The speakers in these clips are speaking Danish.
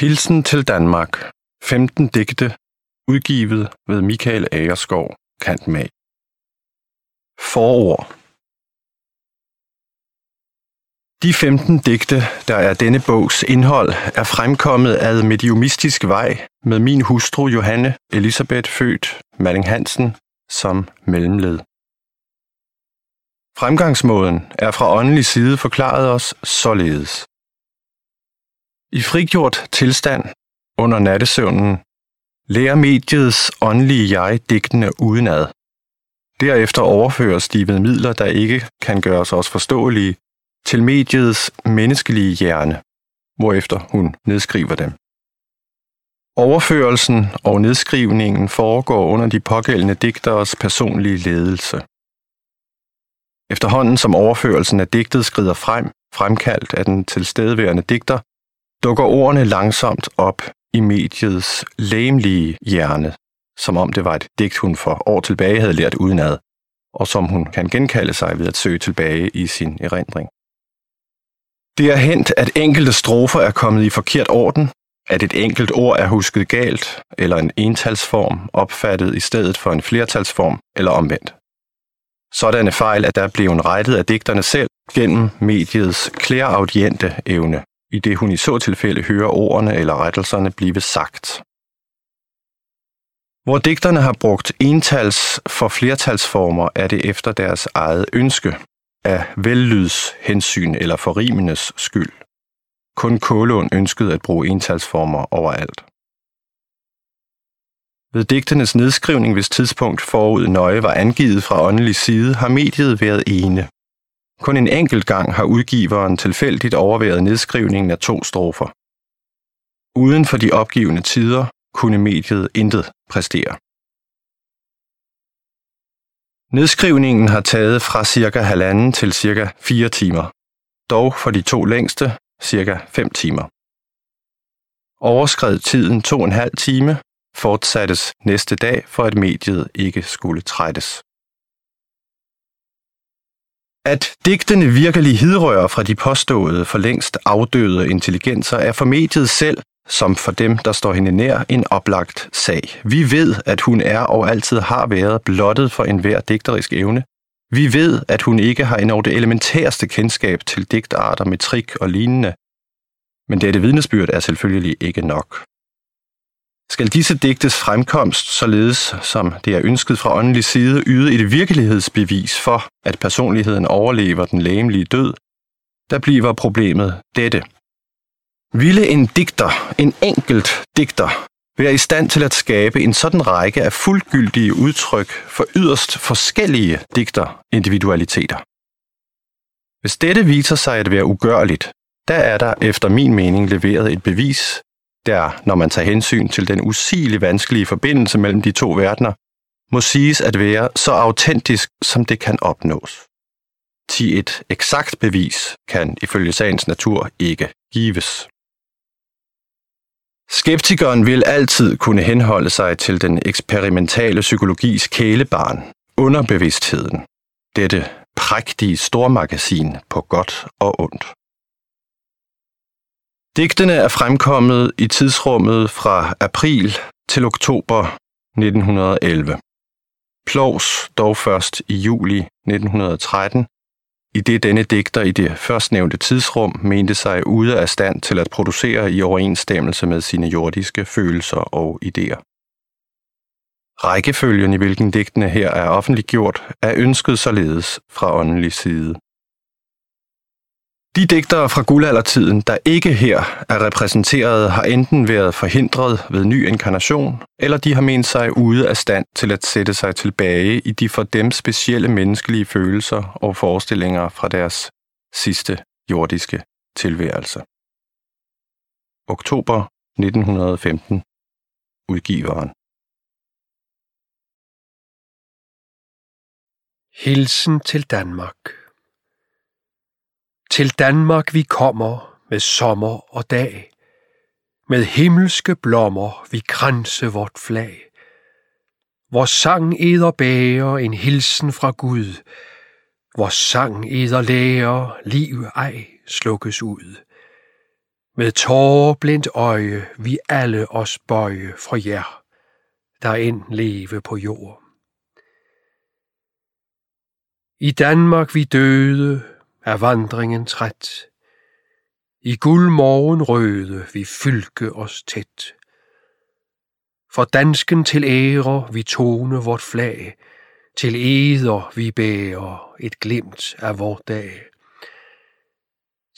Hilsen til Danmark. 15 digte, udgivet ved Michael Agerskov, Kantmag. Forord. De 15 digte, der er denne bogs indhold, er fremkommet ad mediumistisk vej med min hustru Johanne Elisabeth født Malling Hansen som mellemled. Fremgangsmåden er fra åndelig side forklaret os således. I frigjort tilstand under nattesøvnen lærer mediets åndelige jeg digtene udenad. Derefter overføres de ved midler, der ikke kan gøres os forståelige, til mediets menneskelige hjerne, hvorefter hun nedskriver dem. Overførelsen og nedskrivningen foregår under de pågældende digteres personlige ledelse. Efterhånden som overførelsen af digtet skrider frem, fremkaldt af den tilstedeværende digter, dukker ordene langsomt op i mediets læmlige hjerne, som om det var et digt, hun for år tilbage havde lært udenad, og som hun kan genkalde sig ved at søge tilbage i sin erindring. Det er hent, at enkelte strofer er kommet i forkert orden, at et enkelt ord er husket galt, eller en entalsform opfattet i stedet for en flertalsform, eller omvendt. Sådanne fejl er der blevet rettet af digterne selv gennem mediets klæraudiente evne i det hun i så tilfælde hører ordene eller rettelserne blive sagt. Hvor digterne har brugt entals for flertalsformer, er det efter deres eget ønske, af vellyds hensyn eller for rimenes skyld. Kun Kålund ønskede at bruge entalsformer overalt. Ved digtenes nedskrivning, hvis tidspunkt forud nøje var angivet fra åndelig side, har mediet været ene. Kun en enkelt gang har udgiveren tilfældigt overværet nedskrivningen af to strofer. Uden for de opgivende tider kunne mediet intet præstere. Nedskrivningen har taget fra cirka halvanden til cirka 4 timer, dog for de to længste cirka 5 timer. Overskred tiden to en halv time, fortsattes næste dag for at mediet ikke skulle trættes. At digtene virkelig hidrører fra de påståede for længst afdøde intelligenser er for mediet selv, som for dem, der står hende nær, en oplagt sag. Vi ved, at hun er og altid har været blottet for enhver digterisk evne. Vi ved, at hun ikke har endnu det elementærste kendskab til digtarter, metrik og lignende. Men dette vidnesbyrd er selvfølgelig ikke nok. Skal disse digtes fremkomst, således som det er ønsket fra åndelig side, yde et virkelighedsbevis for, at personligheden overlever den læmelige død, der bliver problemet dette. Ville en digter, en enkelt digter, være i stand til at skabe en sådan række af fuldgyldige udtryk for yderst forskellige digterindividualiteter? Hvis dette viser sig at være ugørligt, der er der efter min mening leveret et bevis der, når man tager hensyn til den usigeligt vanskelige forbindelse mellem de to verdener, må siges at være så autentisk, som det kan opnås. Til et eksakt bevis kan ifølge sagens natur ikke gives. Skeptikeren vil altid kunne henholde sig til den eksperimentale psykologis kælebarn, underbevidstheden, dette prægtige stormagasin på godt og ondt. Digtene er fremkommet i tidsrummet fra april til oktober 1911. Plovs dog først i juli 1913, i det denne digter i det førstnævnte tidsrum mente sig ude af stand til at producere i overensstemmelse med sine jordiske følelser og idéer. Rækkefølgen, i hvilken digtene her er offentliggjort, er ønsket således fra åndelig side. De digtere fra guldaldertiden, der ikke her er repræsenteret, har enten været forhindret ved ny inkarnation, eller de har ment sig ude af stand til at sætte sig tilbage i de for dem specielle menneskelige følelser og forestillinger fra deres sidste jordiske tilværelse. Oktober 1915 Udgiveren. Hilsen til Danmark til Danmark vi kommer med sommer og dag. Med himmelske blommer vi kranse vort flag. Vor sang eder bærer en hilsen fra Gud. Vor sang eder lærer liv ej slukkes ud. Med tårer blindt øje, vi alle os bøje for jer, der end leve på jord. I Danmark vi døde, er vandringen træt. I guldmorgen røde vi fylke os tæt. For dansken til ære vi tone vort flag, til eder vi bærer et glimt af vor dag.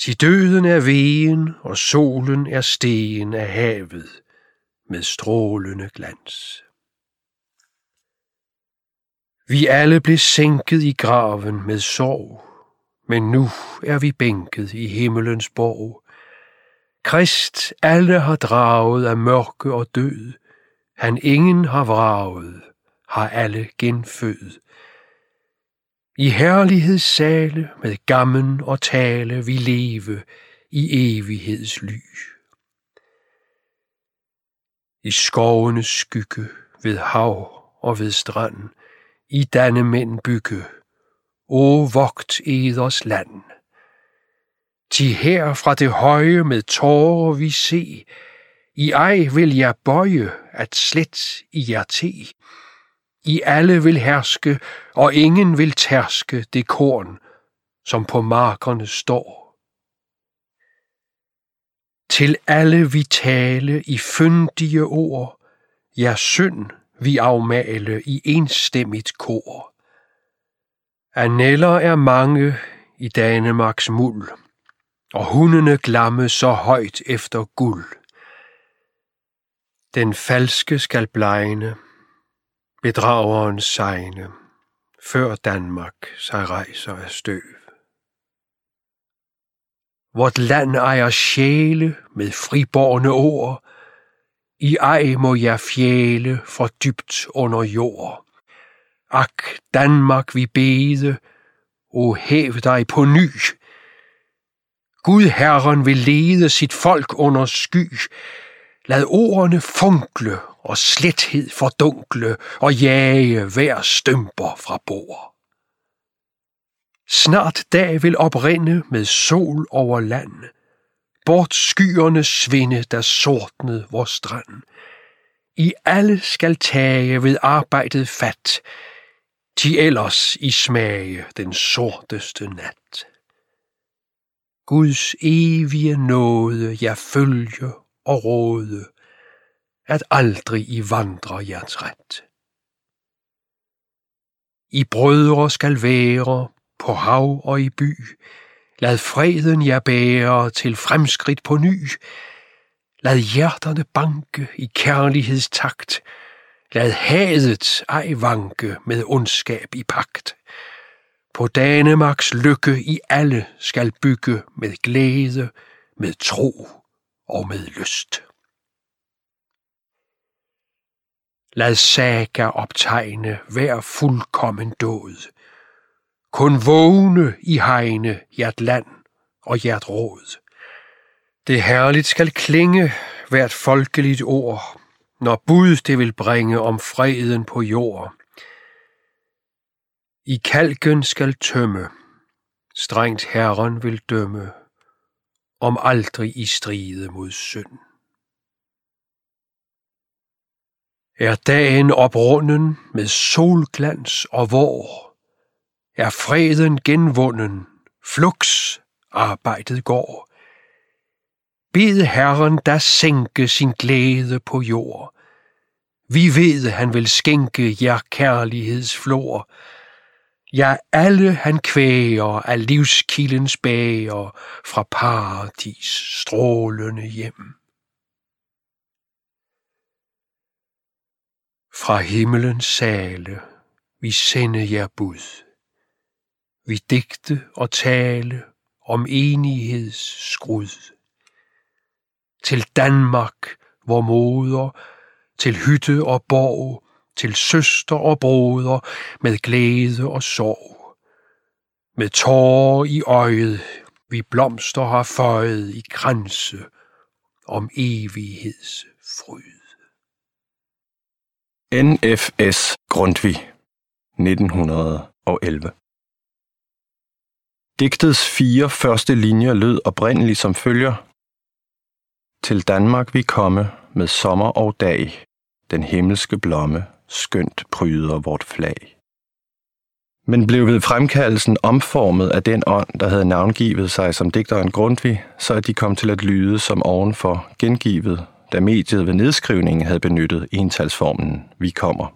Til døden er veen, og solen er stegen af havet med strålende glans. Vi alle blev sænket i graven med sorg, men nu er vi bænket i himmelens borg. Krist alle har draget af mørke og død, han ingen har vraget, har alle genfødt. I herlighedssale med gammen og tale vi leve i evigheds ly. I skovenes skygge ved hav og ved strand, i danne mænd bygge, o vogt eders land. Ti her fra det høje med tårer vi se, i ej vil jeg bøje, at slet i jer te. I alle vil herske, og ingen vil tærske det korn, som på markerne står. Til alle vi tale i fyndige ord, jer synd vi afmale i enstemmigt kor. Aneller er mange i Danemarks muld, og hundene glamme så højt efter guld. Den falske skal blegne, bedrageren sejne, før Danmark sig rejser af støv. Vort land ejer sjæle med friborne ord, i ej må jeg fjæle for dybt under jord. Ak, Danmark vi bede, o hæv dig på ny. Gud Herren vil lede sit folk under sky. Lad ordene funkle og slethed fordunkle og jage hver stømper fra bord. Snart dag vil oprinde med sol over land. Bort skyerne svinde, der sortnede vor strand. I alle skal tage ved arbejdet fat, ti ellers i smage den sorteste nat. Guds evige nåde jeg følge og råde, at aldrig I vandrer jer træt. I brødre skal være på hav og i by, lad freden jer bære til fremskridt på ny, lad hjerterne banke i kærlighedstakt, lad hadet ej vanke med ondskab i pagt. På Danemarks lykke i alle skal bygge med glæde, med tro og med lyst. Lad saga optegne hver fuldkommen død. Kun vågne i hegne hjert land og hjert råd. Det herligt skal klinge hvert folkeligt ord, når bud det vil bringe om freden på jord. I kalken skal tømme, strengt herren vil dømme, om aldrig i stride mod synd. Er dagen oprunden med solglans og vår, er freden genvunden, flux arbejdet går. Bed Herren da sænke sin glæde på jord. Vi ved, han vil skænke jer kærlighedsflor. Ja, alle han kvæger af livskildens bager fra paradis strålende hjem. Fra himmelens sale vi sende jer bud. Vi digte og tale om enigheds skrud. Til Danmark, hvor moder, til hytte og borg, til søster og broder, med glæde og sorg. Med tårer i øjet, vi blomster har føjet i kranse om evigheds fryd. NFS Grundtvig 1911 Digtets fire første linjer lød oprindeligt som følger. Til Danmark vi komme med sommer og dag, den himmelske blomme skønt pryder vort flag. Men blev ved fremkaldelsen omformet af den ånd, der havde navngivet sig som digteren Grundtvig, så at de kom til at lyde som ovenfor gengivet, da mediet ved nedskrivningen havde benyttet entalsformen vi kommer.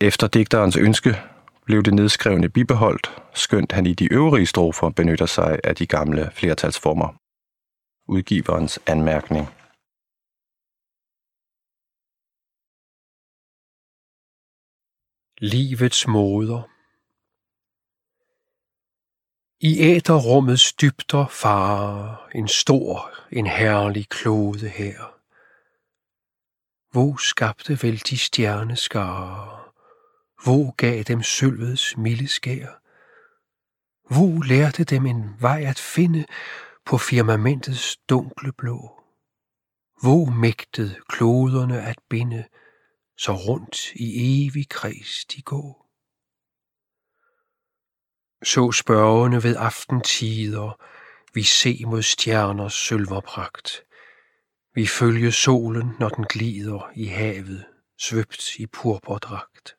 Efter digterens ønske blev det nedskrevne bibeholdt, skønt han i de øvrige strofer benytter sig af de gamle flertalsformer. Udgiverens anmærkning. Livets moder I æderrummets dybder farer en stor, en herlig klode her. Hvor skabte vel de stjerneskare? Hvor gav dem sølvets milde skær? Hvor lærte dem en vej at finde på firmamentets dunkle blå? Hvor mægtede kloderne at binde, så rundt i evig kreds de gå? Så spørgende ved aftentider, vi se mod stjerners sølverpragt. Vi følge solen, når den glider i havet, svøbt i purpurdragt.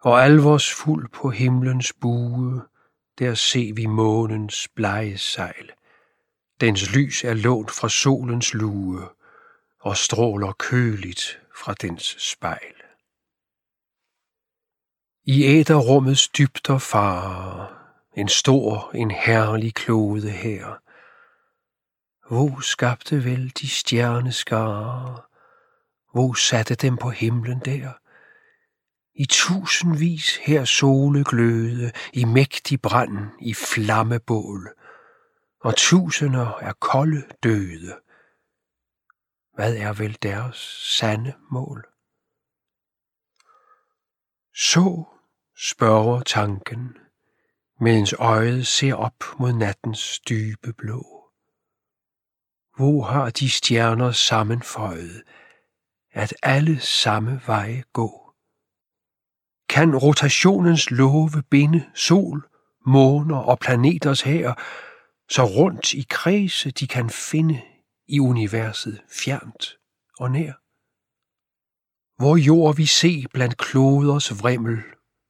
Og alvors fuld på himlens bue, der se vi månens blege sejl. Dens lys er lånt fra solens lue, og stråler køligt fra dens spejl. I æderrummets dybder farer, en stor, en herlig klode her. Hvor skabte vel de stjerneskare? Hvor satte dem på himlen der? I tusindvis her sole gløde, i mægtig brand, i flammebål, og tusinder er kolde døde. Hvad er vel deres sande mål? Så spørger tanken, mens øjet ser op mod nattens dybe blå. Hvor har de stjerner sammenføjet, at alle samme veje gå? Kan rotationens love binde sol, måner og planeters her, så rundt i kredse de kan finde i universet fjernt og nær? Hvor jord vi se blandt kloders vrimmel,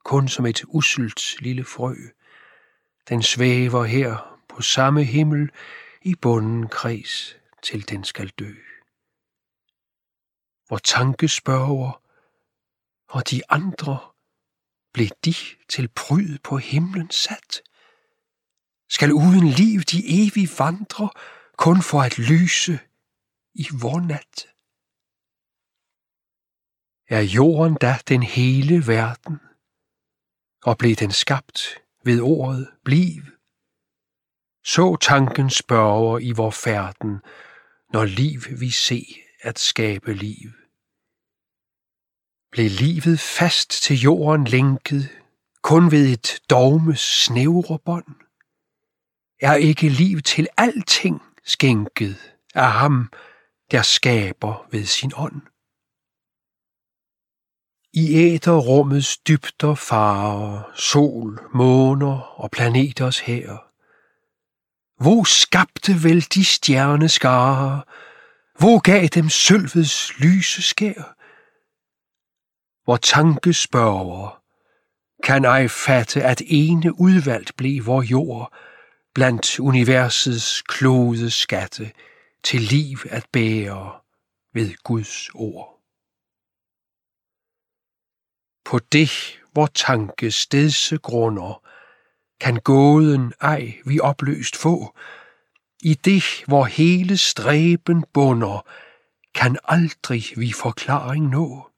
kun som et usselt lille frø. Den svæver her på samme himmel i bunden kreds, til den skal dø. Hvor tanke spørger, og de andre, blev de til pryd på himlen sat? Skal uden liv de evige vandre, kun for at lyse i vor nat? Er jorden da den hele verden, og blev den skabt ved ordet bliv? Så tanken spørger i vor færden, når liv vi se at skabe liv. Blev livet fast til jorden lænket, kun ved et dogmes snævre bånd? Er ikke liv til alting skænket af ham, der skaber ved sin ånd? I æderrummets dybder farer sol, måner og planeters her. Hvor skabte vel de stjerneskare? Hvor gav dem sølvets lyse skær? Hvor tanke spørger, kan ej fatte, at ene udvalgt blev vor jord blandt universets klode skatte til liv at bære ved Guds ord. På det, hvor tanke stedse grunder, kan gåden ej vi opløst få. I det, hvor hele stræben bunder, kan aldrig vi forklaring nå.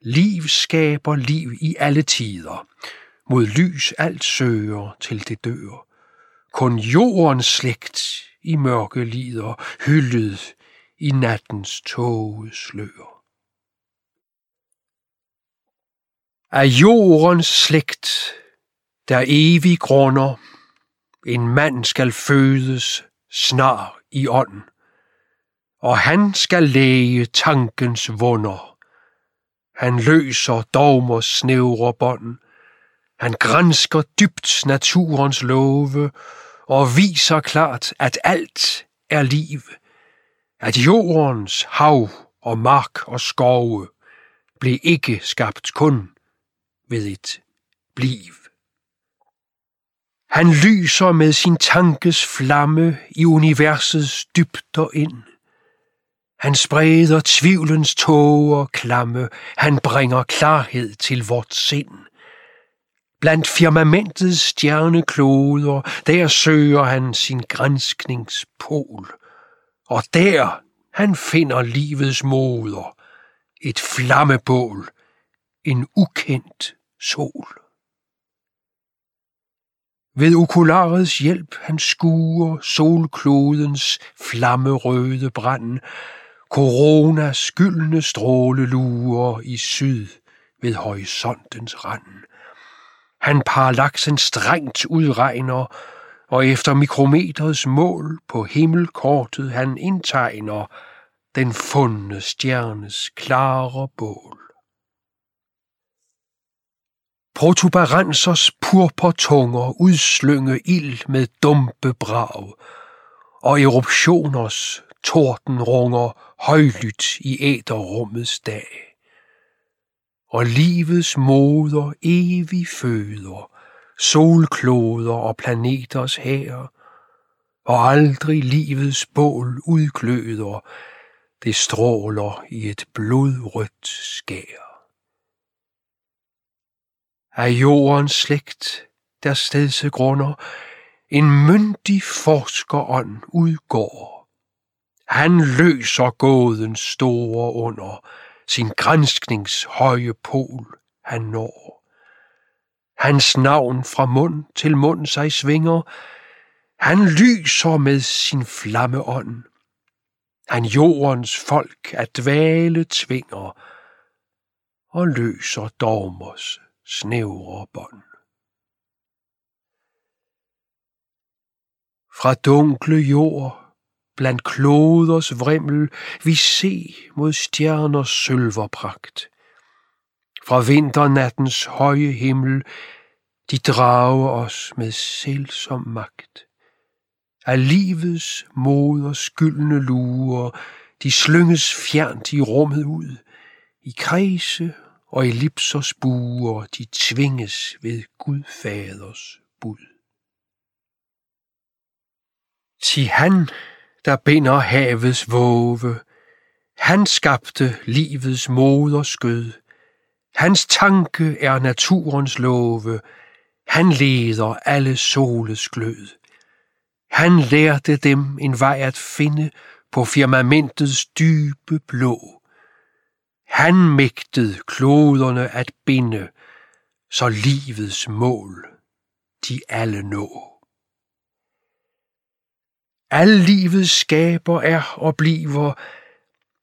Liv skaber liv i alle tider, mod lys alt søger til det dør. Kun jordens slægt i mørke lider, hyldet i nattens slør. Af jordens slægt, der evig grunder, en mand skal fødes snar i ånd, og han skal læge tankens vunder. Han løser dogmers snævre bånd, han grænsker dybt naturens love, og viser klart, at alt er liv, at jordens hav og mark og skove blev ikke skabt kun ved et bliv. Han lyser med sin tankes flamme i universets dybder ind. Han spreder tvivlens tåger klamme, han bringer klarhed til vort sind. Blandt firmamentets stjernekloder, der søger han sin grænskningspol. Og der han finder livets moder, et flammebål, en ukendt sol. Ved okularets hjælp han skuer solklodens flammerøde brand, Corona skyldne stråle lurer i syd ved horisontens rand. Han parallaksen strengt udregner, og efter mikrometerets mål på himmelkortet han indtegner den fundne stjernes klare bål. Protuberansers purpurtunger udslynge ild med dumpe brag, og eruptioners tordenrunger højlydt i æderrummets dag. Og livets moder evig føder, solkloder og planeters her, og aldrig livets bål udgløder, det stråler i et blodrødt skær af jordens slægt, der stedse grunder, en myndig forskerånd udgår. Han løser gådens store under, sin grænsknings høje pol han når. Hans navn fra mund til mund sig svinger, han lyser med sin flammeånd. Han jordens folk at dvale tvinger og løser dogmers snævre bånd. Fra dunkle jord, blandt kloders vrimmel, vi se mod stjerners sølverpragt. Fra vinternattens høje himmel, de drager os med selvsom magt. Af livets moders gyldne luer, de slynges fjernt i rummet ud, i kredse og ellipsers buer, de tvinges ved Gudfaders bud. Til han, der binder havets våve, han skabte livets moderskød. Hans tanke er naturens love, han leder alle soles glød. Han lærte dem en vej at finde på firmamentets dybe blå. Han mægtede kloderne at binde, så livets mål de alle nå. Al livets skaber er og bliver,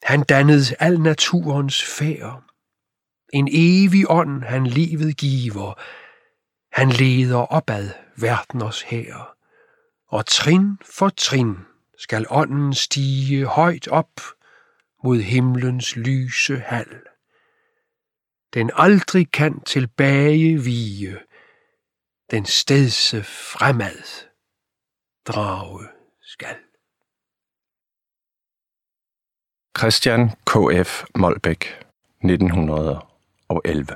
han dannede al naturens færd. En evig ånd han livet giver, han leder opad verdeners her. Og trin for trin skal ånden stige højt op mod himlens lyse hal. Den aldrig kan tilbage vige, den stedse fremad drage skal. Christian K.F. Molbæk, 1911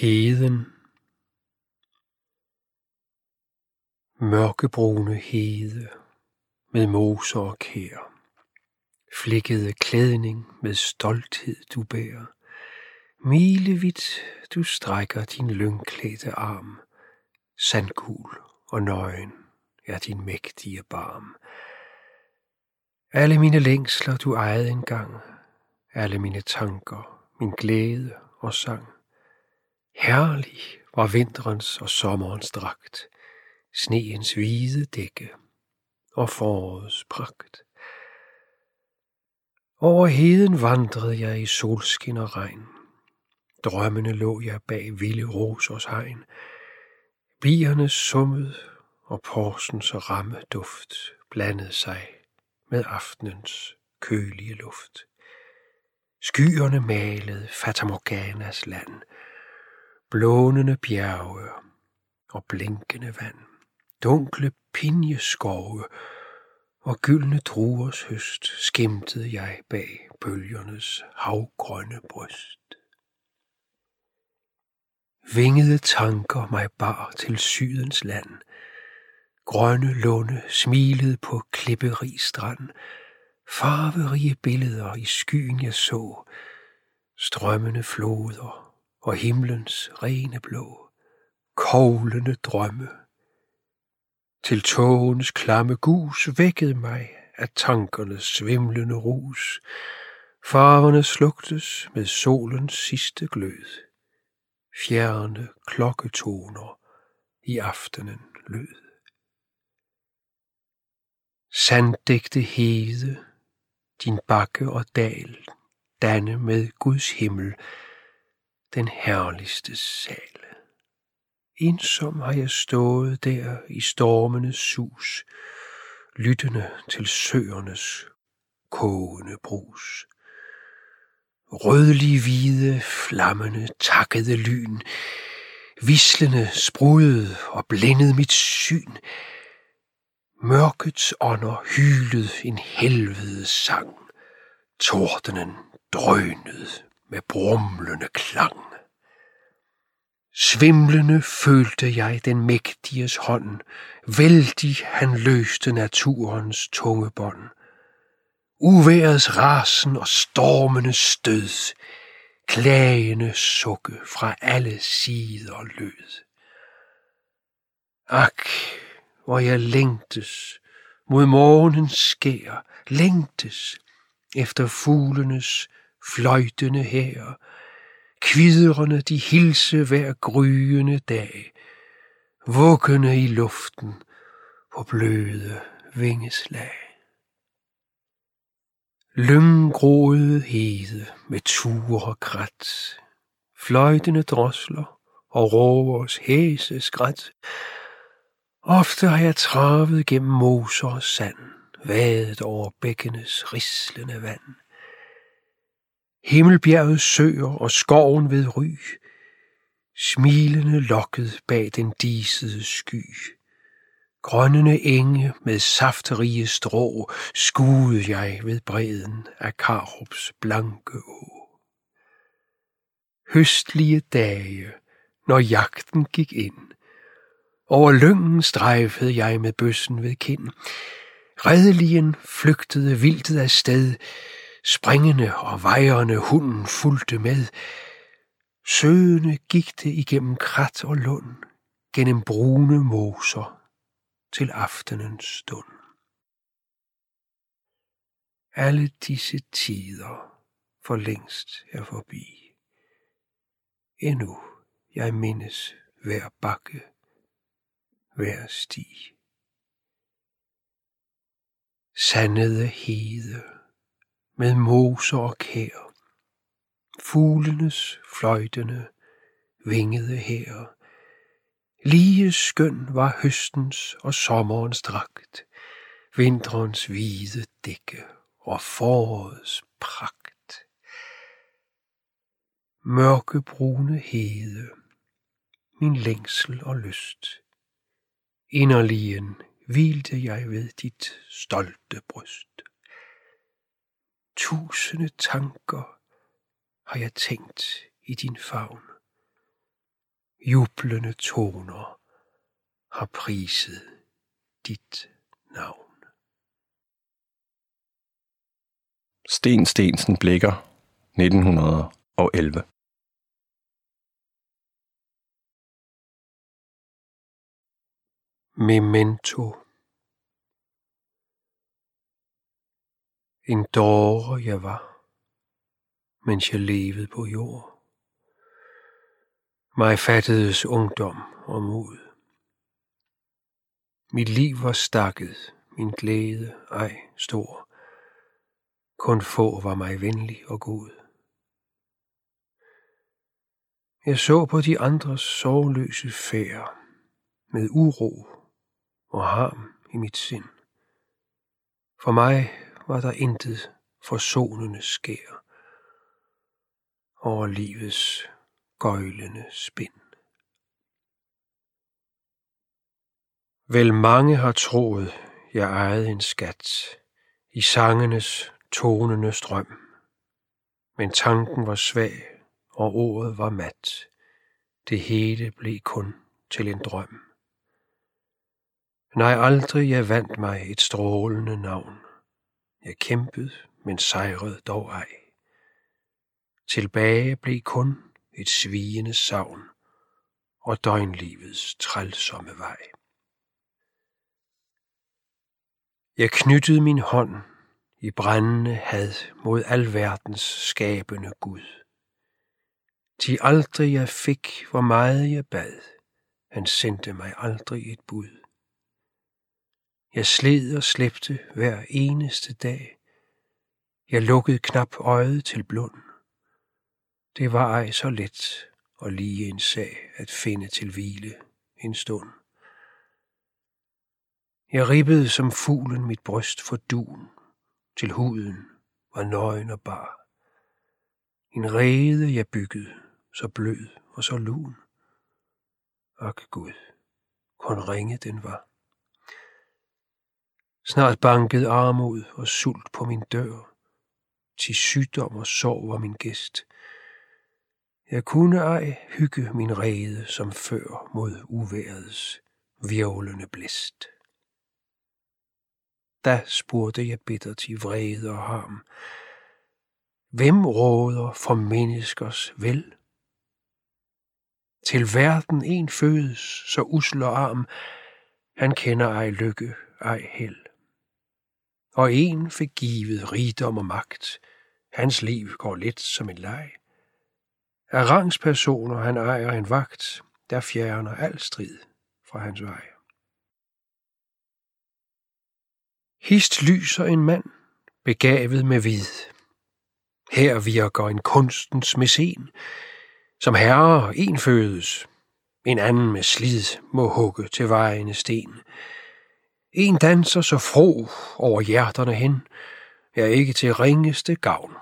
Heden mørkebrune hede med moser og kær. Flækkede klædning med stolthed du bærer. Milevidt du strækker din lyngklædte arm. Sandgul og nøgen er din mægtige barm. Alle mine længsler du ejede engang, alle mine tanker, min glæde og sang. Herlig var vinterens og sommerens dragt sneens hvide dække og forårets pragt. Over heden vandrede jeg i solskin og regn. Drømmene lå jeg bag vilde rosers hegn. Bierne summede, og porsens ramme duft blandede sig med aftenens kølige luft. Skyerne malede Fatamorganas land. blånende bjerge og blinkende vand, dunkle pinjeskove og gyldne druers høst skimtede jeg bag bølgernes havgrønne bryst. Vingede tanker mig bar til sydens land. Grønne lunde smilede på klipperig strand. Farverige billeder i skyen jeg så. Strømmende floder og himlens rene blå. Koglende drømme. Til tågens klamme gus vækkede mig af tankernes svimlende rus. Farverne slugtes med solens sidste glød fjerne klokketoner i aftenen lød. Sanddægte hede, din bakke og dal, danne med Guds himmel, den herligste sale. Ensom har jeg stået der i stormenes sus, lyttende til søernes kogende brus. Rødlige hvide, flammende, takkede lyn, vislende sprudede og blændede mit syn. Mørkets ånder hylede en helvede sang. Tordenen drønede med brumlende klang. Svimlende følte jeg den mægtiges hånd, vældig han løste naturens tunge bånd. Uværets rasen og stormende stød, klagende sukke fra alle sider lød. Ak, hvor jeg længtes mod morgenens skær, længtes efter fuglenes fløjtende her, kvidrende de hilse hver gryende dag, vuggende i luften på bløde vingeslag. Lynggroede hede med ture og krat, fløjtende drosler og råvers hæse skræt. Ofte har jeg travet gennem moser og sand, vadet over bækkenes rislende vand. Himmelbjerget søer og skoven ved ry, smilende lokket bag den disede sky. Grønnende enge med safterige strå skuede jeg ved bredden af Karups blanke å. Høstlige dage, når jagten gik ind, over lyngen strejfede jeg med bøssen ved kind. Redelien flygtede vildtet af sted, springende og vejerne hunden fulgte med. Søgende gik det igennem krat og lund, gennem brune moser til aftenens stund. Alle disse tider for længst er forbi. Endnu jeg mindes hver bakke, hver sti. Sandede hede med moser og kær, fuglenes fløjtende vingede her, Lige skøn var høstens og sommerens dragt, vinterens hvide dække og forårets pragt. Mørke brune hede, min længsel og lyst. Inderligen hvilte jeg ved dit stolte bryst. Tusinde tanker har jeg tænkt i din favn jublende toner har priset dit navn. Sten Stensen Blikker, 1911. Memento En dåre jeg var, mens jeg levede på jord. Mig fattedes ungdom og mod. Mit liv var stakket, min glæde ej stor. Kun få var mig venlig og god. Jeg så på de andres sorgløse færd med uro og harm i mit sind. For mig var der intet forsonende skær over livets gøjlende spind. Vel mange har troet, jeg ejede en skat i sangenes tonende strøm. Men tanken var svag, og ordet var mat. Det hele blev kun til en drøm. Nej, aldrig jeg vandt mig et strålende navn. Jeg kæmpede, men sejrede dog ej. Tilbage blev kun et svigende savn og døgnlivets trælsomme vej. Jeg knyttede min hånd i brændende had mod alverdens skabende Gud. Til aldrig jeg fik, hvor meget jeg bad, han sendte mig aldrig et bud. Jeg sled og slæbte hver eneste dag. Jeg lukkede knap øjet til blund. Det var ej så let og lige en sag at finde til hvile en stund. Jeg ribbede som fuglen mit bryst for duen, til huden var nøgen og bar. En rede jeg byggede, så blød og så lun. Ak Gud, kun ringe den var. Snart bankede armod og sult på min dør. Til sygdom og sorg var min gæst. Jeg kunne ej hygge min rede som før mod uværets virvlende blæst. Da spurgte jeg bittert i vrede og harm. Hvem råder for menneskers vel? Til verden en fødes, så usler arm, han kender ej lykke, ej held. Og en fik givet rigdom og magt, hans liv går let som en leg. Er rangspersoner han ejer en vagt, der fjerner al strid fra hans vej. Hist lyser en mand, begavet med vid. Her virker en kunstens mesen, som herre en fødes, en anden med slid må hugge til vejene sten. En danser så fro over hjerterne hen, er ikke til ringeste gavn.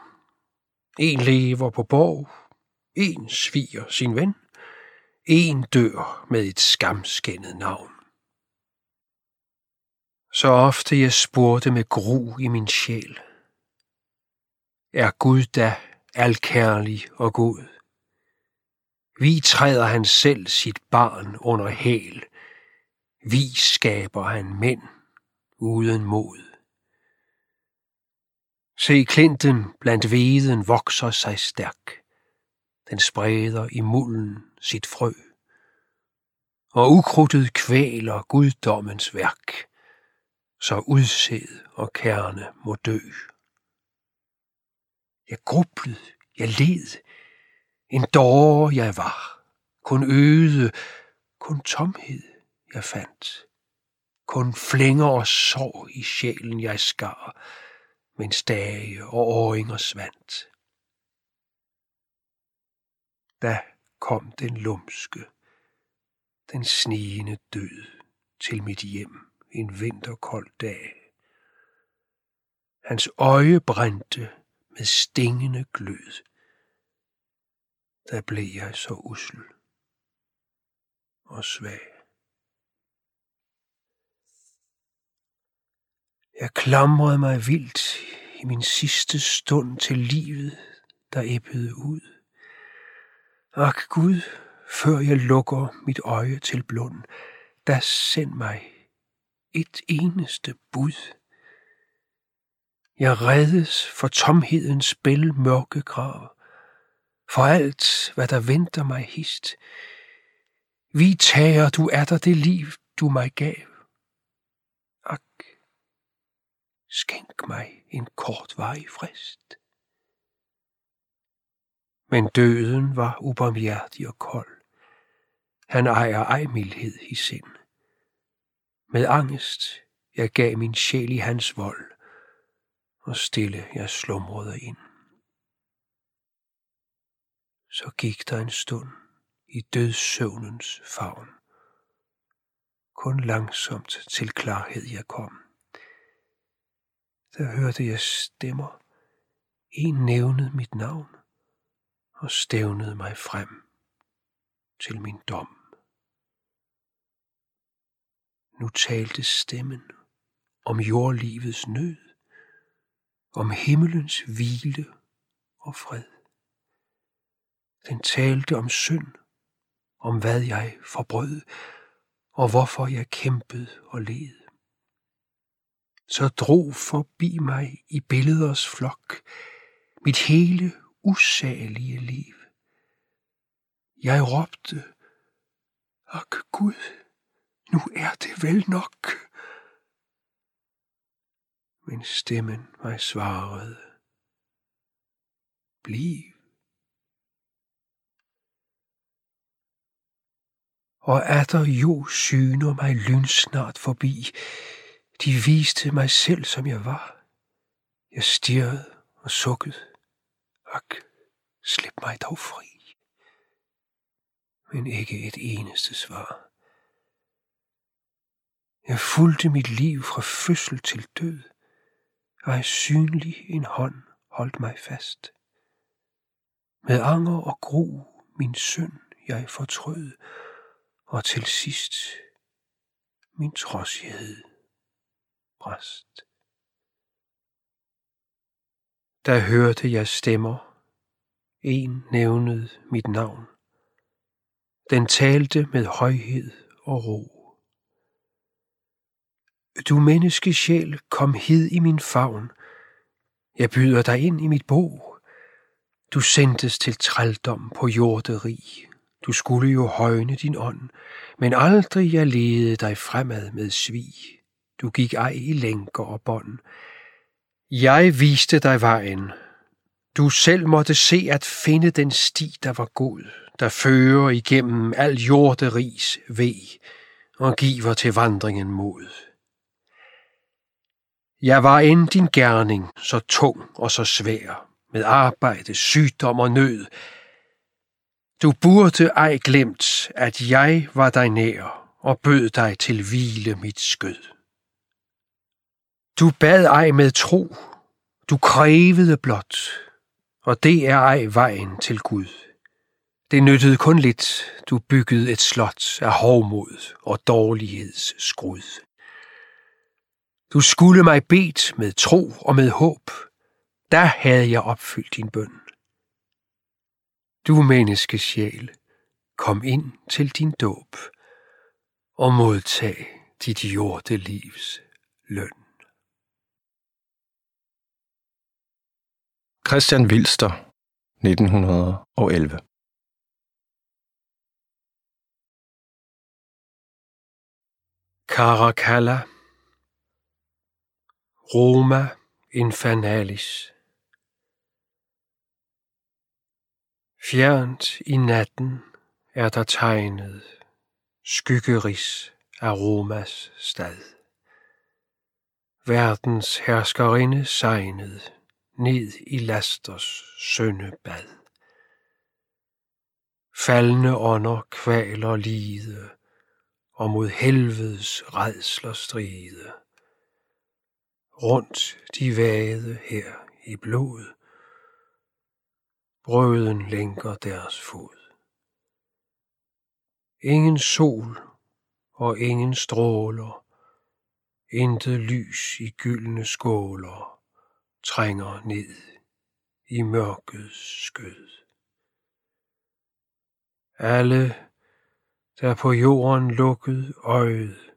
En lever på borg, en sviger sin ven, en dør med et skamskændet navn. Så ofte jeg spurgte med gru i min sjæl, er Gud da alkærlig og god? Vi træder han selv sit barn under hæl. Vi skaber han mænd uden mod. Se klinten blandt veden vokser sig stærk. Den spreder i mulden sit frø. Og ukrudtet kvæler guddommens værk, så udsæd og kerne må dø. Jeg grublede, jeg led, en dårer jeg var, kun øde, kun tomhed jeg fandt. Kun flænger og sår i sjælen jeg skar, mens dage og åringer svandt. Da kom den lumske, den snigende død til mit hjem en vinterkold dag. Hans øje brændte med stingende glød der blev jeg så usel og svag. Jeg klamrede mig vildt i min sidste stund til livet, der æbbede ud. Ak Gud, før jeg lukker mit øje til blund, der send mig et eneste bud. Jeg reddes for tomhedens spil mørke grav for alt, hvad der venter mig hist. Vi tager, du er der det liv, du mig gav. Ak, skænk mig en kort vej frist. Men døden var ubarmhjertig og kold. Han ejer ej mildhed i sind. Med angst jeg gav min sjæl i hans vold, og stille jeg slumrede ind. Så gik der en stund i dødssøvnens favn. Kun langsomt til klarhed jeg kom. Der hørte jeg stemmer. En nævnede mit navn og stævnede mig frem til min dom. Nu talte stemmen om jordlivets nød, om himmelens hvile og fred. Den talte om synd, om hvad jeg forbrød, og hvorfor jeg kæmpede og led. Så drog forbi mig i billeders flok mit hele usagelige liv. Jeg råbte, Ak Gud, nu er det vel nok. Men stemmen mig svarede, Bliv. Og der jo syner mig lynsnart forbi. De viste mig selv, som jeg var. Jeg stirrede og sukkede. Ak, slip mig dog fri. Men ikke et eneste svar. Jeg fulgte mit liv fra fødsel til død, og synlig en hånd holdt mig fast. Med anger og gru min synd jeg fortrød, og til sidst min trodsighed bræst. Der hørte jeg stemmer. En nævnede mit navn. Den talte med højhed og ro. Du menneskesjæl, kom hid i min favn. Jeg byder dig ind i mit bo. Du sendtes til trældom på jorderi. Du skulle jo højne din ånd, men aldrig jeg ledede dig fremad med svig. Du gik ej i lænker og bånd. Jeg viste dig vejen. Du selv måtte se at finde den sti, der var god, der fører igennem al jorderis ved og giver til vandringen mod. Jeg var end din gerning, så tung og så svær, med arbejde, sygdom og nød. Du burde ej glemt, at jeg var dig nær og bød dig til hvile mit skød. Du bad ej med tro, du krævede blot, og det er ej vejen til Gud. Det nyttede kun lidt, du byggede et slot af hovmod og dårlighedsskrud. Du skulle mig bedt med tro og med håb. Der havde jeg opfyldt din bøn. Du menneskesjæl, kom ind til din dåb og modtag dit jordelivs løn. Christian Wilster, 1911 Caracalla Roma Infernalis. Fjernt i natten er der tegnet skyggeris af Romas stad. Verdens herskerinde sejnede ned i lasters søndebad. Faldende ånder kvaler lide, og mod helvedes redsler stride. Rundt de vade her i blod, brøden lænker deres fod. Ingen sol og ingen stråler, intet lys i gyldne skåler, trænger ned i mørkets skød. Alle, der på jorden lukket øjet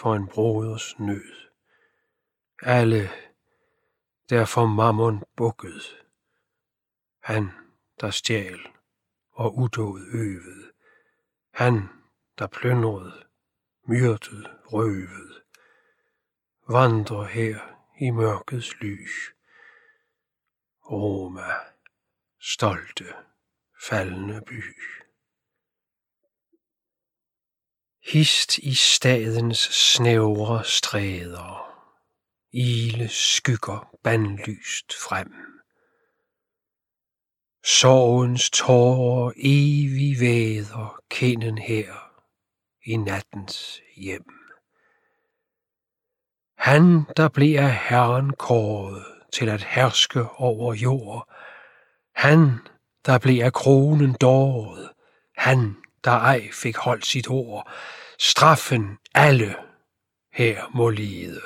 for en broders nød. Alle, der for mammon bukket. Han, der stjal og udåd øvede. Han, der plyndrede, myrdet, røvede. Vandrer her i mørkets lys. Roma, stolte, faldende by. Hist i stadens snævre stræder, ile skygger bandlyst frem. Sorgens tårer evig væder kinden her i nattens hjem. Han, der blev af Herren kåret til at herske over jord. Han, der blev af kronen dåret. Han, der ej fik holdt sit ord, straffen alle her må lide.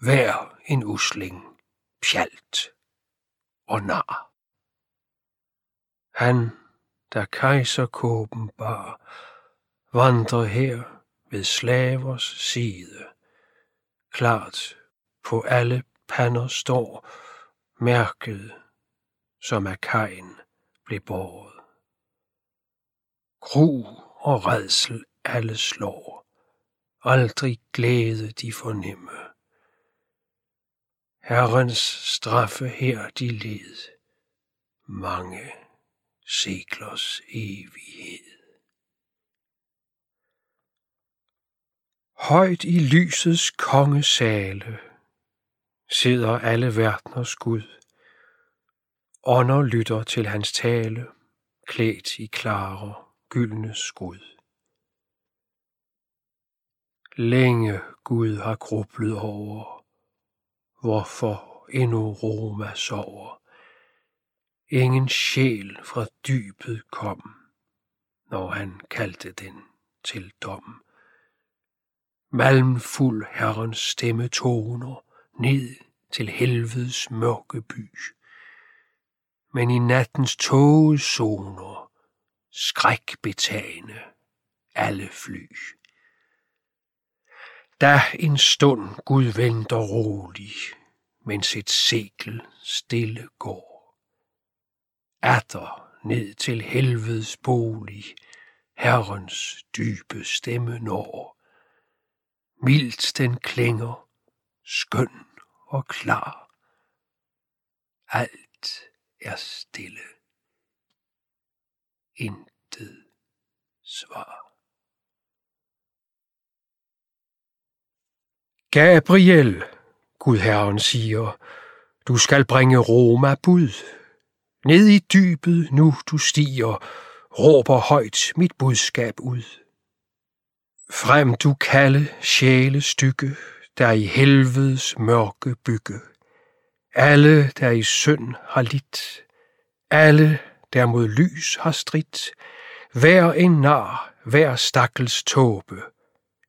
Hver en usling, pjalt og nar. Han, der kejserkåben bar, vandrer her ved slavers side. Klart på alle pander står mærket, som af kajen blev båret. Gru og redsel alle slår, aldrig glæde de fornemme. Herrens straffe her de led, mange seklers evighed. Højt i lysets kongesale sidder alle verdeners Gud. Ånder lytter til hans tale, klædt i klare, gyldne skud. Længe Gud har grublet over, hvorfor endnu Roma sover. Ingen sjæl fra dybet kom, når han kaldte den til dom. Malmfuld herrens stemme toner ned til helvedes mørke by. Men i nattens togezoner skrækbetagende alle fly. Da en stund Gud venter rolig, mens et sekel stille går. Atter ned til helvedes bolig, Herrens dybe stemme når. Mildt den klinger, skøn og klar. Alt er stille. Intet svar. Gabriel, Gud Herren siger, du skal bringe Roma bud. Ned i dybet nu du stiger, råber højt mit budskab ud. Frem du kalde sjæle stykke, der i helvedes mørke bygge. Alle, der i synd har lidt, alle, der mod lys har stridt, hver en nar, hver stakkels tåbe,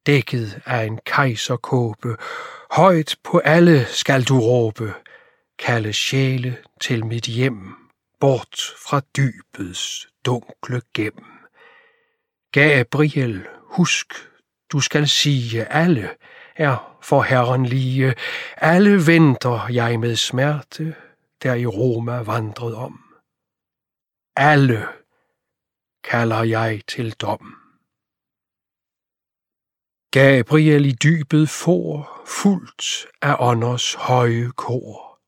dækket af en kejserkåbe, højt på alle skal du råbe, kalde sjæle til mit hjem, bort fra dybets dunkle gem. Gabriel, husk, du skal sige alle, er for Herren lige. Alle venter jeg med smerte, der i Roma vandret om. Alle kalder jeg til dom. Gabriel i dybet for, fuldt af ånders høje kor.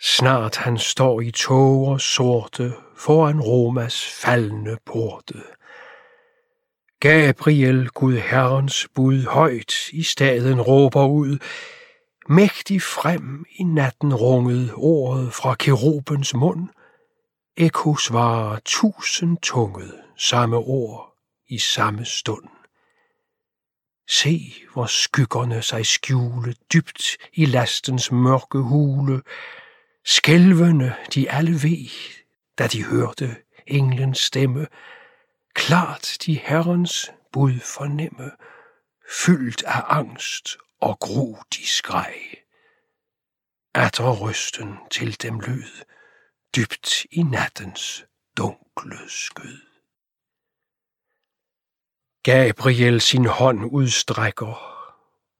Snart han står i tåger sorte foran Romas faldende porte. Gabriel, Gud Herrens bud, højt i staden råber ud, Mægtig frem i natten runget ordet fra kerubens mund, Eko svarer tusind tunget samme ord i samme stund. Se, hvor skyggerne sig skjule dybt i lastens mørke hule, skælvende de alle ved, da de hørte englens stemme, klart de herrens bud fornemme, fyldt af angst og gru de skreg. Atter rysten til dem lød, dybt i nattens dunkle skød. Gabriel sin hånd udstrækker,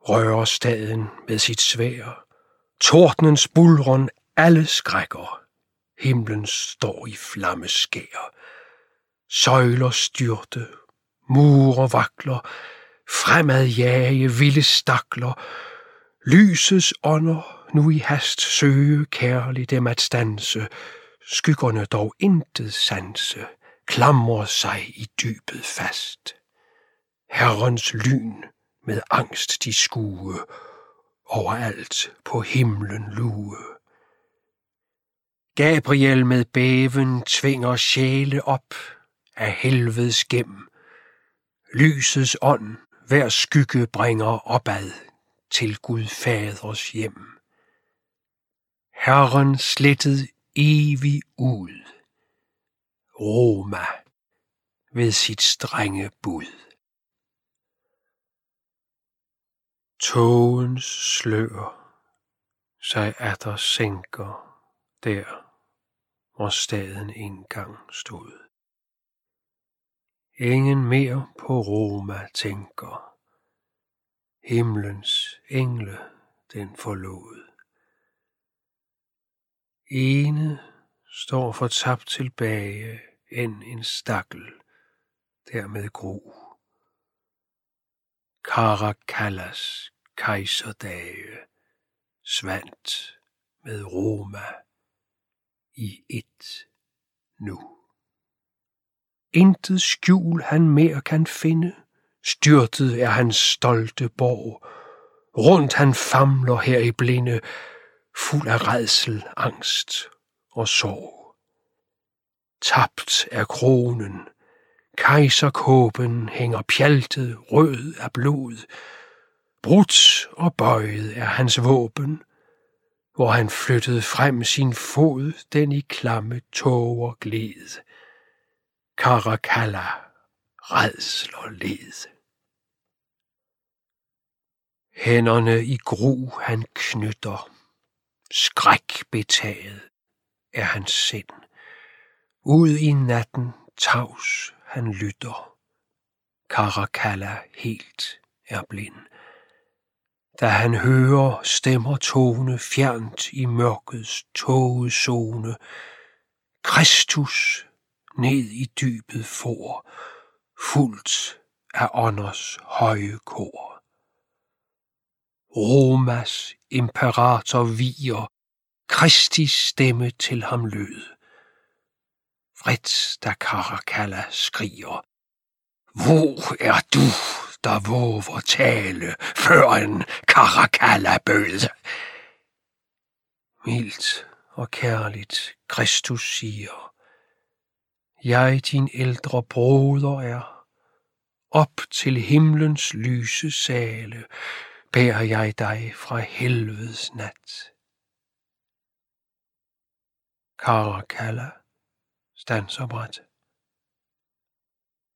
rører staden med sit svær. Tordnens bulron alle skrækker, himlen står i flammeskær. Søjler styrte, murer vakler, fremad jage vilde stakler, lysets ånder nu i hast søge kærligt dem at stanse, skyggerne dog intet sanse, klamrer sig i dybet fast. Herrens lyn med angst de skue, overalt på himlen lue. Gabriel med bæven tvinger sjæle op af helvedes gem. Lysets ånd hver skygge bringer opad til Gud Faders hjem. Herren slettet evig ud. Roma ved sit strenge bud. Togens slør sig atter sænker der, hvor staden engang stod. Ingen mere på Roma tænker, himlens engle den forlod. Ene står fortabt tilbage end en stakkel, dermed gro. Caracallas kejserdage svandt med Roma i et nu. Intet skjul han mere kan finde, styrtet er hans stolte borg. Rundt han famler her i blinde, fuld af redsel, angst og sorg. Tabt er kronen, kejserkåben hænger pjaltet rød af blod. Brudt og bøjet er hans våben, hvor han flyttede frem sin fod, den i klamme tåger gled. Caracalla, redsel og led. Hænderne i gru han knytter, skrækbetaget er hans sind. Ud i natten tavs han lytter. Caracalla helt er blind. Da han hører stemmer tone fjernt i mørkets tågezone, Kristus ned i dybet for, fuldt af ånders høje kor. Romas imperator viger, Kristi stemme til ham lød. Vredt da Caracalla skriger, Hvor er du, der våger tale, før en Caracalla bød? Mildt og kærligt Kristus siger, jeg din ældre broder er, op til himlens lyse sale, bærer jeg dig fra helvedes nat. Karakalla stanser bræt.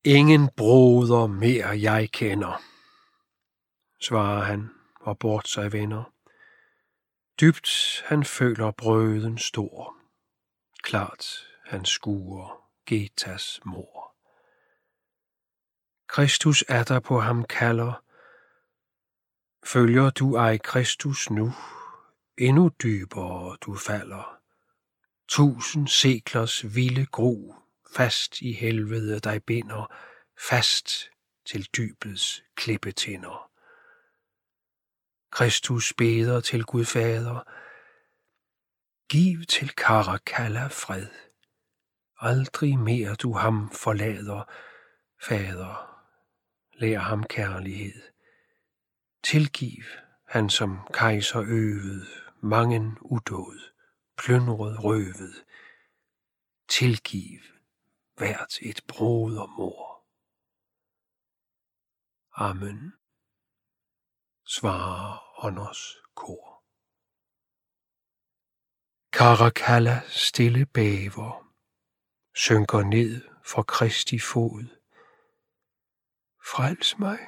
Ingen broder mere jeg kender, svarer han og bort sig vender. Dybt han føler brøden stor. Klart han skuer Getas mor. Kristus er der på ham kalder. Følger du ej Kristus nu, endnu dybere du falder. Tusind seklers vilde gro fast i helvede dig binder, fast til dybets klippetinder. Kristus beder til Gud Fader, giv til Caracalla fred. Aldrig mere du ham forlader, Fader, lær ham kærlighed. Tilgiv han som kejser øvet, mangen udåd, plyndret røvet. Tilgiv hvert et brodermor. Amen, svarer ånders kor. Karakalla stille bæver, synker ned for Kristi fod. Frels mig,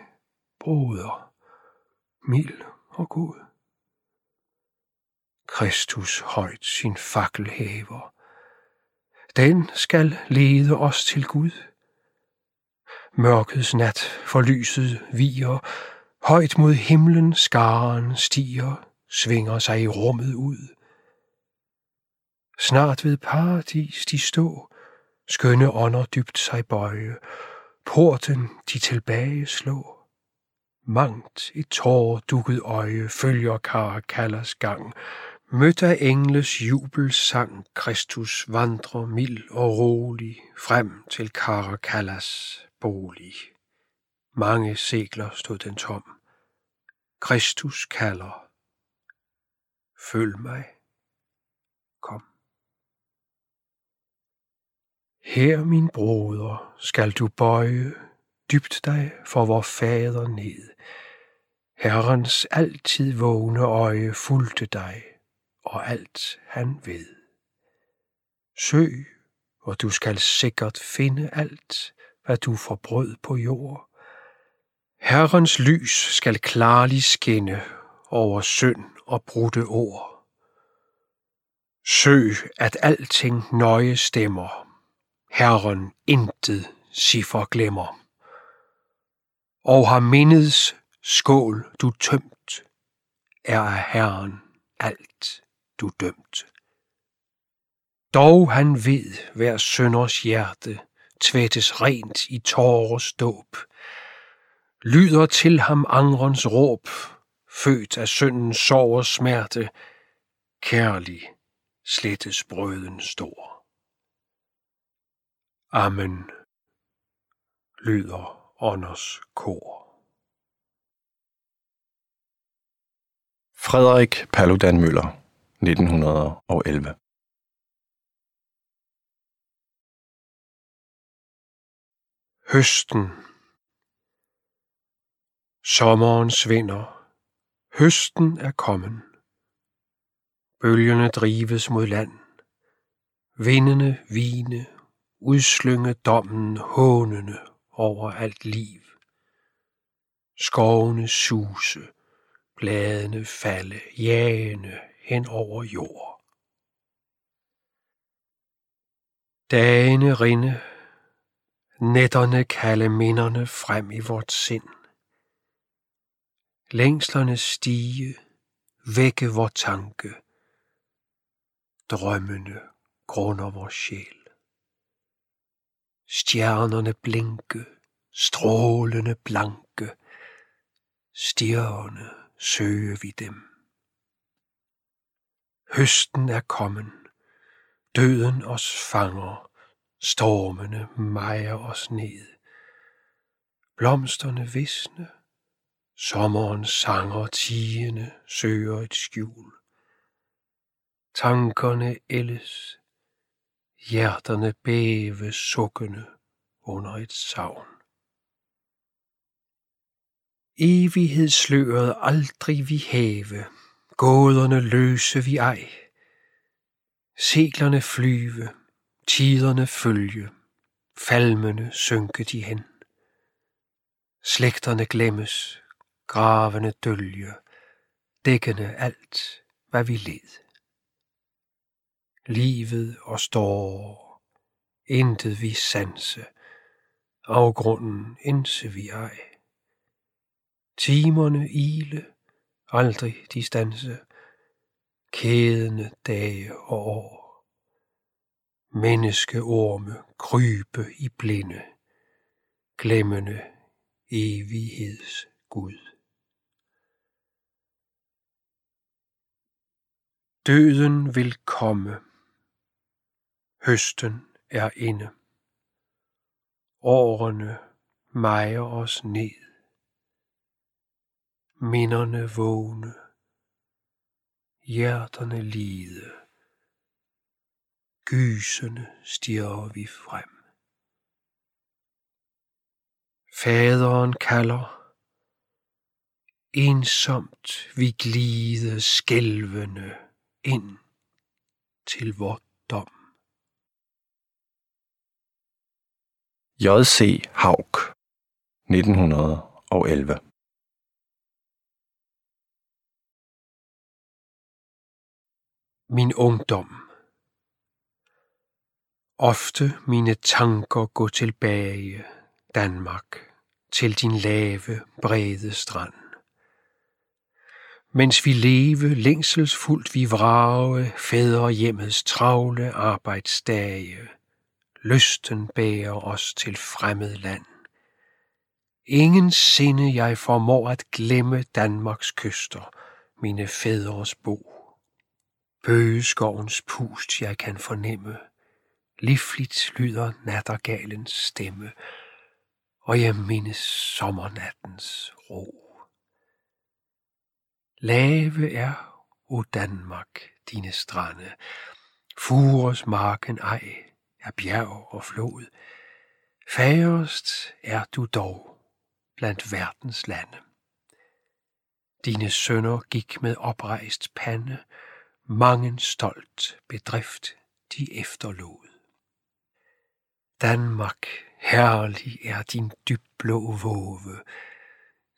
broder, mild og god. Kristus højt sin fakkel hæver, den skal lede os til Gud. Mørkets nat for lyset viger, højt mod himlen skaren stiger, svinger sig i rummet ud. Snart ved paradis de stå, skønne ånder dybt sig bøje, porten de tilbage slå. Mangt et tår dukket øje følger Karakallas gang, Mødt af engles jubelsang, Kristus vandrer mild og rolig frem til Karakallas bolig. Mange sekler stod den tom. Kristus kalder. Følg mig. Kom. Her, min broder, skal du bøje dybt dig for vor fader ned. Herrens altid vågne øje fulgte dig og alt han ved. Søg, og du skal sikkert finde alt, hvad du forbrød på jord. Herrens lys skal klarlig skinne over synd og brudte ord. Søg, at alting nøje stemmer. Herren intet ciffer glemmer. Og har mindets skål du tømt, er af Herren alt du dømt. Dog han ved hver sønders hjerte, tvættes rent i tårers dåb, lyder til ham angrens råb, født af syndens sorg og smerte, kærlig slettes brøden stor. Amen, lyder ånders kor. Frederik Paludan Møller, 1911. Høsten Sommeren svinder. Høsten er kommen. Bølgerne drives mod land. Vindene vine, udslynge dommen hånende over alt liv. Skovene suse, bladene falde, jagende hen over jord. Dagene rinde, nætterne kalde minderne frem i vort sind. Længslerne stige, vække vor tanke. Drømmene grunder vor sjæl. Stjernerne blinke, strålende blanke. Stjerne søger vi dem. Høsten er kommen, døden os fanger, stormene mejer os ned. Blomsterne visne, sommerens sanger tigende søger et skjul. Tankerne ældes, hjerterne bæve sukkende under et savn. Evighedssløret aldrig vi have, gåderne løse vi ej. Seglerne flyve, tiderne følge, falmene synke de hen. Slægterne glemmes, gravene dølge, dækkende alt, hvad vi led. Livet og står, intet vi sanse, afgrunden indse vi ej. Timerne ile, aldrig distance, kædende dage og år. Menneskeorme krybe i blinde, glemmende evigheds Gud. Døden vil komme. Høsten er inde. Årene mejer os ned. Minderne vågne. Hjerterne lide. Gysende stiger vi frem. Faderen kalder. Ensomt vi glide skælvende ind til vor dom. J.C. Haug 1911. Min ungdom. Ofte mine tanker gå tilbage, Danmark, til din lave, brede strand. Mens vi leve længselsfuldt vi vrage, fædre hjemmets travle arbejdsdage. Lysten bærer os til fremmed land. Ingen sinde jeg formår at glemme Danmarks kyster, mine fædres bo. Bøgeskovens pust jeg kan fornemme, livligt lyder nattergalens stemme, og jeg mindes sommernattens ro. Lave er, o Danmark, dine strande, Fures marken ej, af bjerg og flod. Færest er du dog blandt verdens lande. Dine sønner gik med oprejst pande, mangen stolt bedrift de efterlod. Danmark, herlig er din dybblå våve,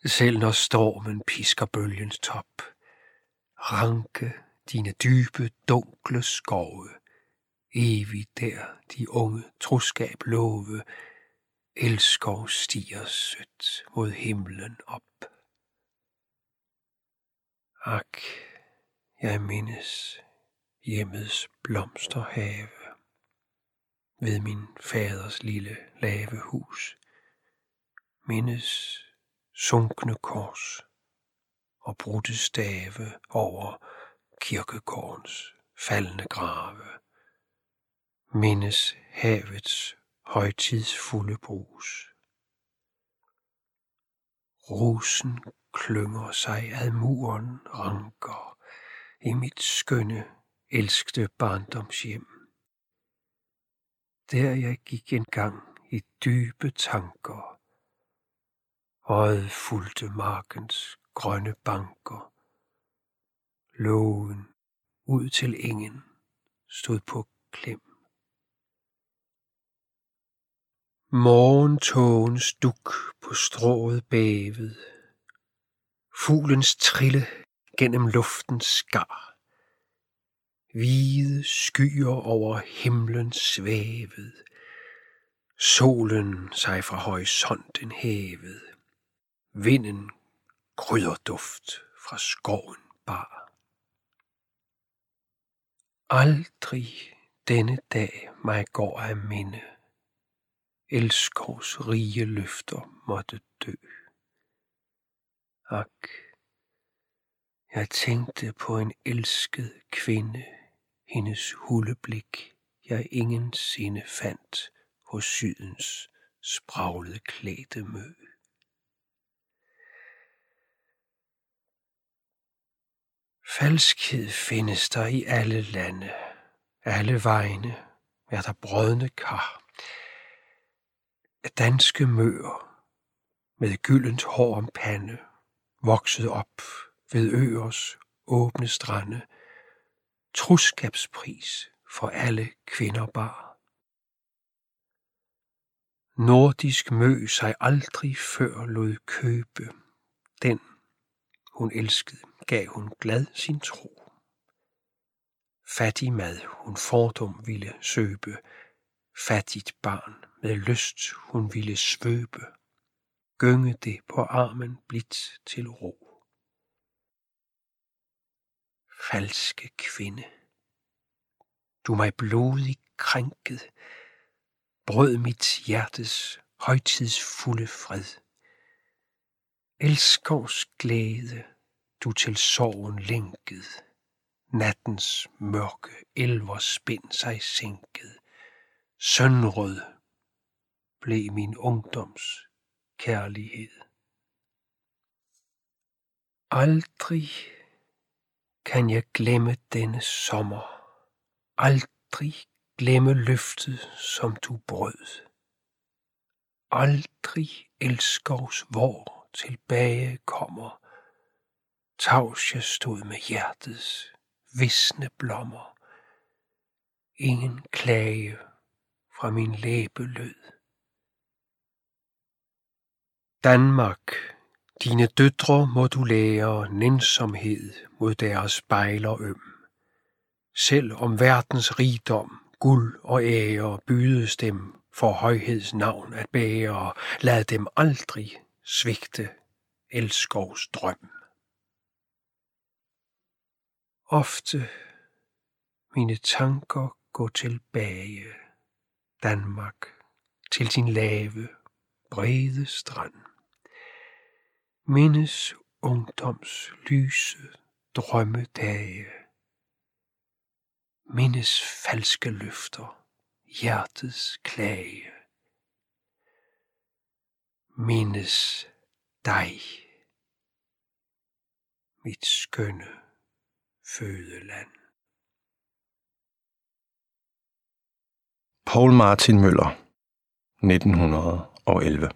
selv når stormen pisker bølgens top. Ranke dine dybe, dunkle skove, evigt der de unge troskab love, elskov stiger sødt mod himlen op. Ak, jeg mindes hjemmets blomsterhave ved min faders lille lave hus. Mindes sunkne kors og brudte stave over kirkegårdens faldende grave. Mindes havets højtidsfulde brus. Rosen klynger sig ad muren ranker i mit skønne, elskede barndomshjem. Der jeg gik engang i dybe tanker, Øjet fulgte markens grønne banker. Lågen ud til ingen stod på klem. Morgentogens duk på strået bævet. Fuglens trille gennem luften skar. Hvide skyer over himlen svævet. Solen sig fra horisonten hævet. Vinden krydderduft fra skoven bar. Aldrig denne dag mig går af minde. Elskovs rige løfter måtte dø. Ak, jeg tænkte på en elsket kvinde, hendes hulleblik, jeg ingen sinde fandt hos sydens spraglede klædte mø. Falskhed findes der i alle lande, alle vegne er der brødne kar. Danske møer med gyldent hår om pande, vokset op ved øers åbne strande, truskabspris for alle kvinder bar. Nordisk mø sig aldrig før lod købe, den hun elskede, gav hun glad sin tro. Fattig mad hun fordum ville søbe, fattigt barn med lyst hun ville svøbe, gynge det på armen blidt til ro. Falske kvinde, du mig blodig krænket, brød mit hjertes højtidsfulde fred. Elskovs glæde, du til sorgen lænket, nattens mørke elver spind sig sænket, sønrød blev min ungdoms kærlighed. Aldrig kan jeg glemme denne sommer, aldrig glemme løftet, som du brød. Aldrig elskovs vor tilbage kommer. Tavs jeg stod med hjertets visne blommer. Ingen klage fra min læbe lød. Danmark, dine døtre må du lære nænsomhed mod deres spejler øm. Selv om verdens rigdom, guld og ære bydes dem for højheds navn at bære, lad dem aldrig svigte elskovs drøm. Ofte mine tanker gå tilbage, Danmark, til din lave, brede strand. Mindes ungdoms lyse drømmedage. Mindes falske løfter, hjertets klage mindes dig, mit skønne fødeland. Paul Martin Møller, 1911